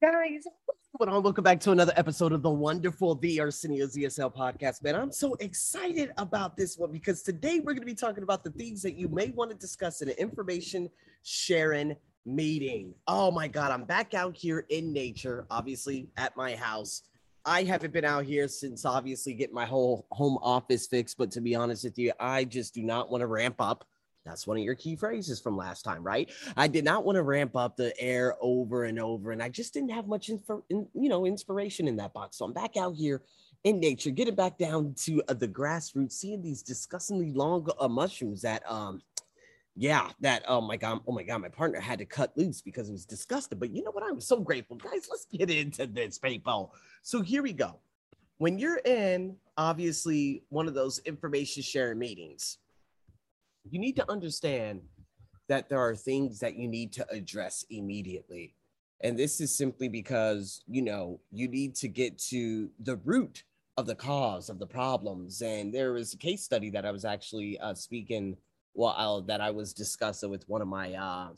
Guys, what's on? Welcome back to another episode of the wonderful The Arsenio's ESL podcast. Man, I'm so excited about this one because today we're going to be talking about the things that you may want to discuss in an information sharing meeting. Oh my God, I'm back out here in nature, obviously at my house. I haven't been out here since obviously getting my whole home office fixed, but to be honest with you, I just do not want to ramp up. That's one of your key phrases from last time, right? I did not want to ramp up the air over and over, and I just didn't have much, info, in, you know, inspiration in that box. So I'm back out here in nature, getting back down to uh, the grassroots, seeing these disgustingly long uh, mushrooms that, um, yeah, that oh my god, oh my god, my partner had to cut loose because it was disgusting. But you know what? I'm so grateful, guys. Let's get into this, people. So here we go. When you're in obviously one of those information sharing meetings you need to understand that there are things that you need to address immediately. And this is simply because, you know, you need to get to the root of the cause of the problems. And there was a case study that I was actually uh, speaking, I'll, that I was discussing with one of my uh,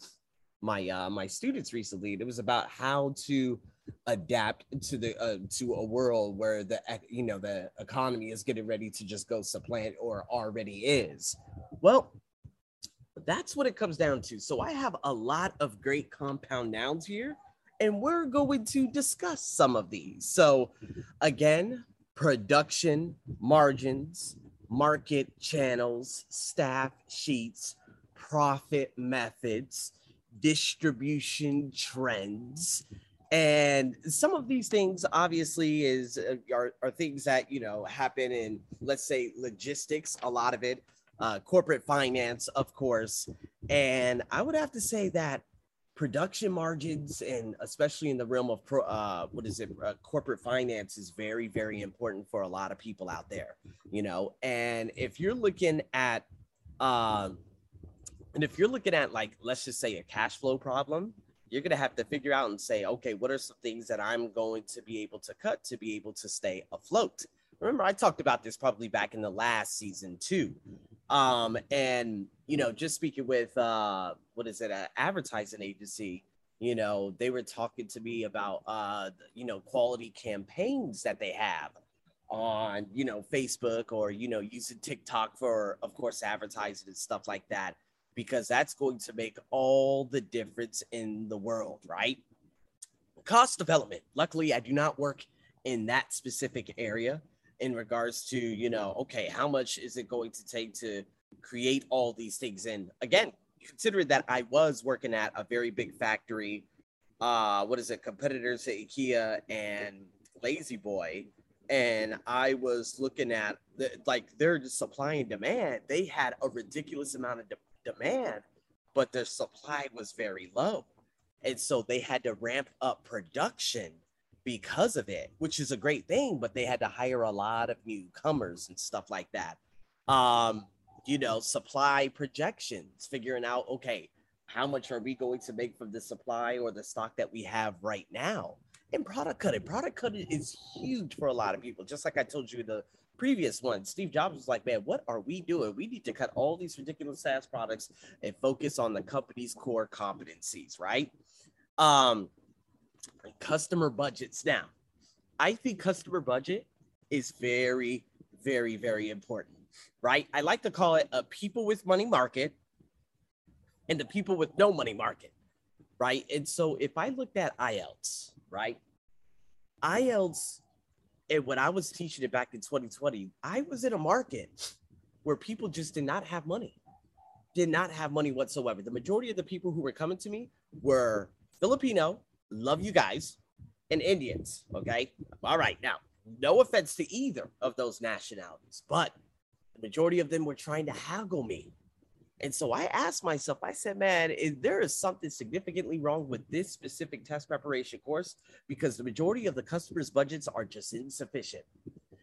my uh, my students recently. It was about how to adapt to the uh, to a world where the you know the economy is getting ready to just go supplant or already is. Well, that's what it comes down to. So I have a lot of great compound nouns here, and we're going to discuss some of these. So again, production margins, market channels, staff sheets, profit methods, distribution trends. And some of these things obviously is uh, are, are things that you know happen in let's say logistics, a lot of it uh, corporate finance, of course. And I would have to say that production margins, and especially in the realm of pro, uh, what is it, uh, corporate finance, is very, very important for a lot of people out there. You know, and if you're looking at, uh, and if you're looking at like, let's just say a cash flow problem, you're going to have to figure out and say, okay, what are some things that I'm going to be able to cut to be able to stay afloat? Remember, I talked about this probably back in the last season too. Um, and you know, just speaking with uh, what is it, an advertising agency, you know, they were talking to me about uh, you know, quality campaigns that they have on, you know, Facebook or you know, using TikTok for, of course, advertising and stuff like that, because that's going to make all the difference in the world, right? Cost development. Luckily, I do not work in that specific area in regards to you know okay how much is it going to take to create all these things? And again considering that i was working at a very big factory uh what is it competitors to ikea and La-Z-Boy and i was looking at the, like their supply and demand. They had a ridiculous amount of de- demand but their supply was very low. And so they had to ramp up production because of it, which is a great thing, but they had to hire a lot of newcomers and stuff like that. Um, you know, supply projections, figuring out, okay, how much are we going to make from the supply or the stock that we have right now? And product cutting, product cutting is huge for a lot of people. Just like I told you the previous one, Steve Jobs was like, man, what are we doing? We need to cut all these ridiculous SaaS products and focus on the company's core competencies, right? Um, customer budgets. Now, I think customer budget is very, very, very important, right? I like to call it a people with money market and the people with no money market, right? And so if I looked at IELTS, right? IELTS, and when I was teaching it back in 2020, I was in a market where people just did not have money, did not have money whatsoever. The majority of the people who were coming to me were Filipino, love you guys, and Indians. Okay. All right. Now, no offense to either of those nationalities, but the majority of them were trying to haggle me. And so I asked myself, I said, man, is, there is something significantly wrong with this specific test preparation course because the majority of the customers' budgets are just insufficient.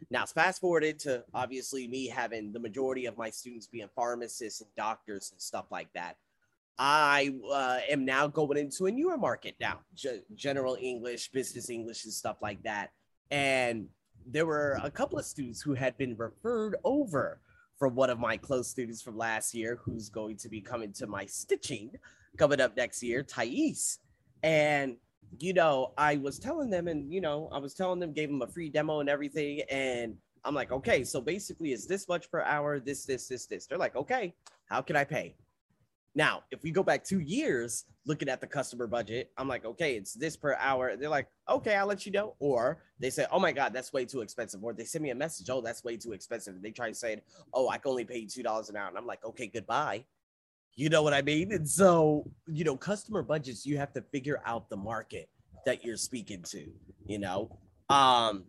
Now, fast forwarded to obviously me having the majority of my students being pharmacists and doctors and stuff like that. I uh, am now going into a newer market now, G- general English, business English, and stuff like that. And there were a couple of students who had been referred over from one of my close students from last year, who's going to be coming to my stitching coming up next year, Thais. And you know, I was telling them, and you know, I was telling them, gave them a free demo and everything, and I'm like, okay, so basically, it's this much per hour, this, this, this, this. They're like, okay, how can I pay? Now, if we go back two years looking at the customer budget, I'm like, okay, it's this per hour. They're like, okay, I'll let you know. Or they say, oh my God, that's way too expensive. Or they send me a message, oh, that's way too expensive. They try to say, oh, I can only pay you $2 an hour. And I'm like, okay, goodbye. You know what I mean? And so, you know, customer budgets, you have to figure out the market that you're speaking to, you know? Um,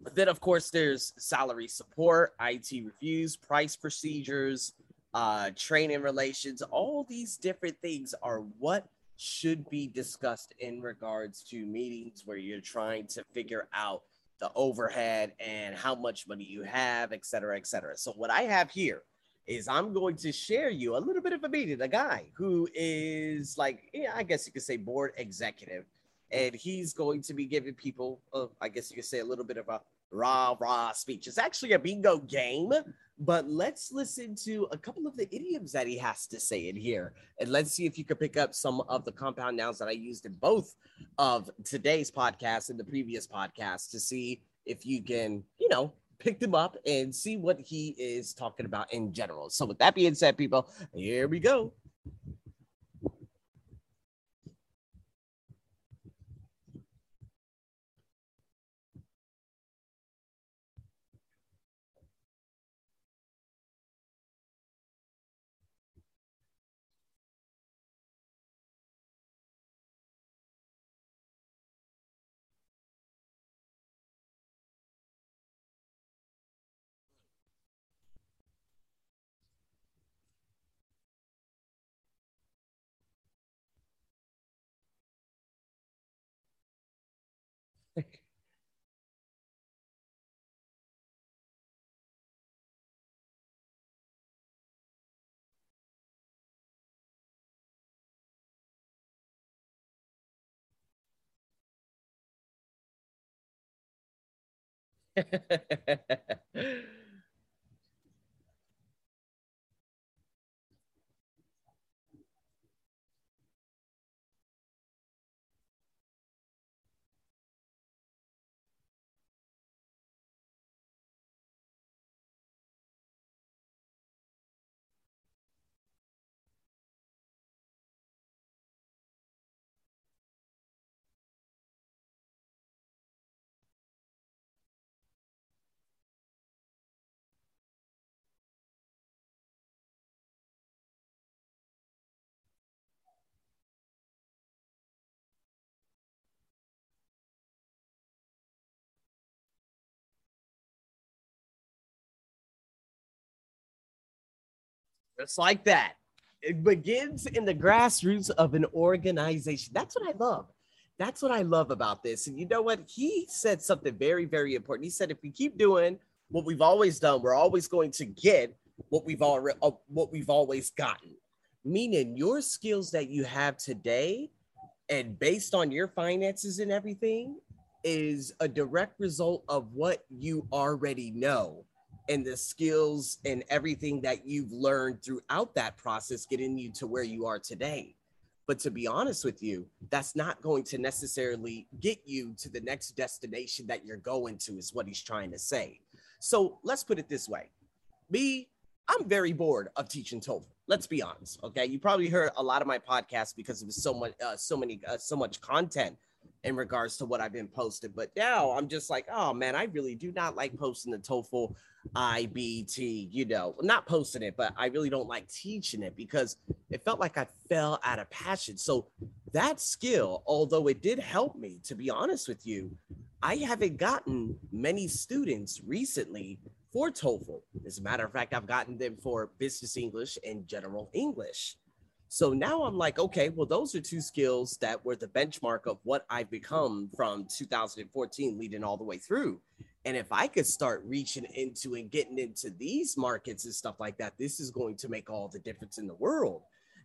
but then of course there's salary support, IT reviews, price procedures, uh, training relations, all these different things are what should be discussed in regards to meetings where you're trying to figure out the overhead and how much money you have, et cetera, et cetera. So what I have here is I'm going to share you a little bit of a meeting, a guy who is like, yeah, I guess you could say board executive. And he's going to be giving people, uh, I guess you could say a little bit of a rah rah speech. It's actually a bingo game, but let's listen to a couple of the idioms that he has to say in here. And let's see if you can pick up some of the compound nouns that I used in both of today's podcast and the previous podcast to see if you can, you know, pick them up and see what he is talking about in general. So, with that being said, people, here we go. Ha ha ha ha ha ha. Just like that. It begins in the grassroots of an organization. That's what I love. That's what I love about this. And you know what? He said something very, very important. He said, if we keep doing what we've always done, we're always going to get what we've already uh, what we've always gotten. Meaning your skills that you have today and based on your finances and everything is a direct result of what you already know and the skills and everything that you've learned throughout that process getting you to where you are today. But to be honest with you, that's not going to necessarily get you to the next destination that you're going to, is what he's trying to say. So let's put it this way me, I'm very bored of teaching TOEFL. Let's be honest. Okay. You probably heard a lot of my podcasts because was so much, uh, so many, uh, so much content in regards to what I've been posting. But now I'm just like, oh man, I really do not like posting the TOEFL IBT, you know, not posting it, but I really don't like teaching it because it felt like I fell out of passion. So that skill, although it did help me, to be honest with you, I haven't gotten many students recently for TOEFL. As a matter of fact, I've gotten them for business English and general English. So now I'm like, okay, well, those are two skills that were the benchmark of what I've become from 2014 leading all the way through. And if I could start reaching into and getting into these markets and stuff like that, this is going to make all the difference in the world.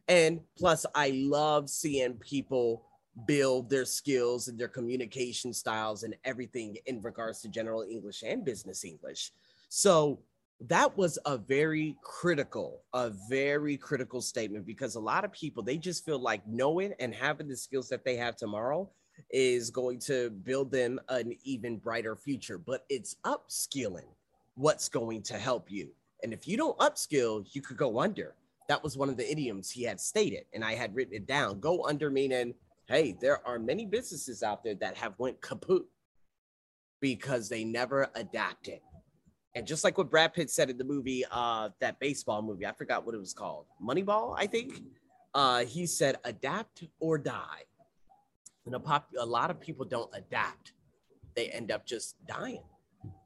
And plus, I love seeing people build their skills and their communication styles and everything in regards to general English and business English. So that was a very critical, a very critical statement because a lot of people they just feel like knowing and having the skills that they have tomorrow is going to build them an even brighter future, but it's upskilling what's going to help you. And if you don't upskill, you could go under. That was one of the idioms he had stated, and I had written it down. Go under meaning, hey, there are many businesses out there that have went kaput because they never adapted. And just like what Brad Pitt said in the movie, uh, that baseball movie, I forgot what it was called, Moneyball, I think. Uh, he said, adapt or die. And a, pop- a lot of people don't adapt, they end up just dying.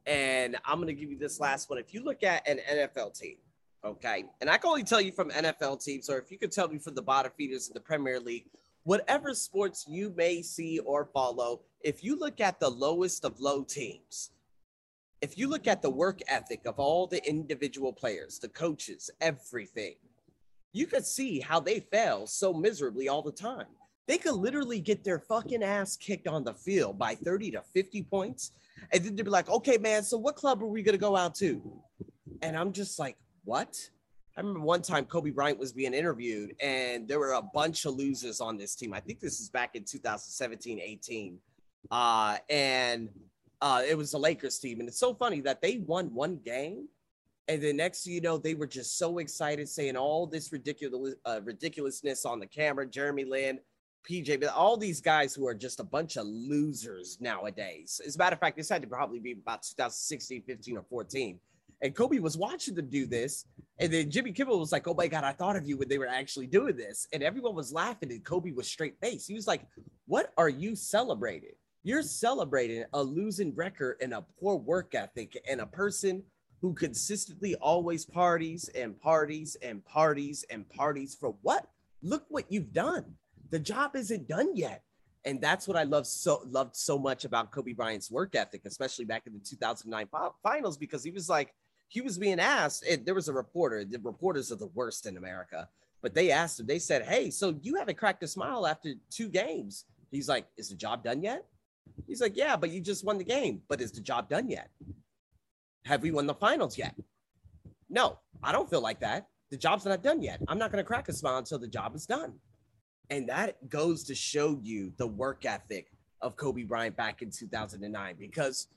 And I'm going to give you this last one. If you look at an NFL team, okay, and I can only tell you from NFL teams, or if you could tell me from the bottom feeders in the Premier League, whatever sports you may see or follow, if you look at the lowest of low teams, if you look at the work ethic of all the individual players, the coaches, everything, you could see how they fail so miserably all the time. They could literally get their fucking ass kicked on the field by 30 to 50 points. And then they'd be like, okay, man, so what club are we going to go out to? And I'm just like, what? I remember one time Kobe Bryant was being interviewed, and there were a bunch of losers on this team. I think this is back in 2017 18. Uh, and uh, it was the Lakers team. And it's so funny that they won one game. And the next you know, they were just so excited, saying all this ridiculous uh, ridiculousness on the camera. Jeremy Lin, PJ, but all these guys who are just a bunch of losers nowadays. As a matter of fact, this had to probably be about 2016, 15, or 14. And Kobe was watching them do this. And then Jimmy Kimmel was like, Oh my God, I thought of you when they were actually doing this. And everyone was laughing. And Kobe was straight faced. He was like, What are you celebrating? You're celebrating a losing record and a poor work ethic and a person who consistently always parties and parties and parties and parties for what? Look what you've done. The job isn't done yet. And that's what I love so loved so much about Kobe Bryant's work ethic, especially back in the 2009 finals, because he was like, he was being asked, and there was a reporter, the reporters are the worst in America, but they asked him, they said, Hey, so you haven't cracked a smile after two games. He's like, Is the job done yet? He's like, Yeah, but you just won the game. But is the job done yet? Have we won the finals yet? No, I don't feel like that. The job's not done yet. I'm not going to crack a smile until the job is done. And that goes to show you the work ethic of Kobe Bryant back in 2009 because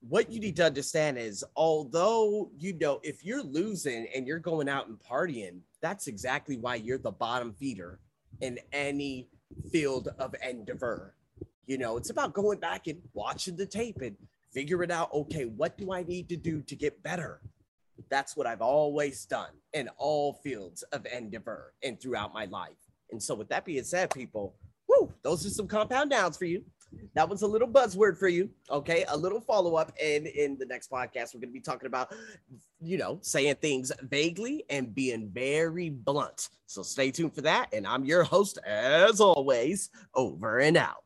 what you need to understand is although you know if you're losing and you're going out and partying that's exactly why you're the bottom feeder in any field of endeavor you know it's about going back and watching the tape and figuring out okay what do i need to do to get better that's what i've always done in all fields of endeavor and throughout my life and so with that being said people whoo, those are some compound nouns for you that was a little buzzword for you. Okay. A little follow up. And in the next podcast, we're going to be talking about, you know, saying things vaguely and being very blunt. So stay tuned for that. And I'm your host, as always, over and out.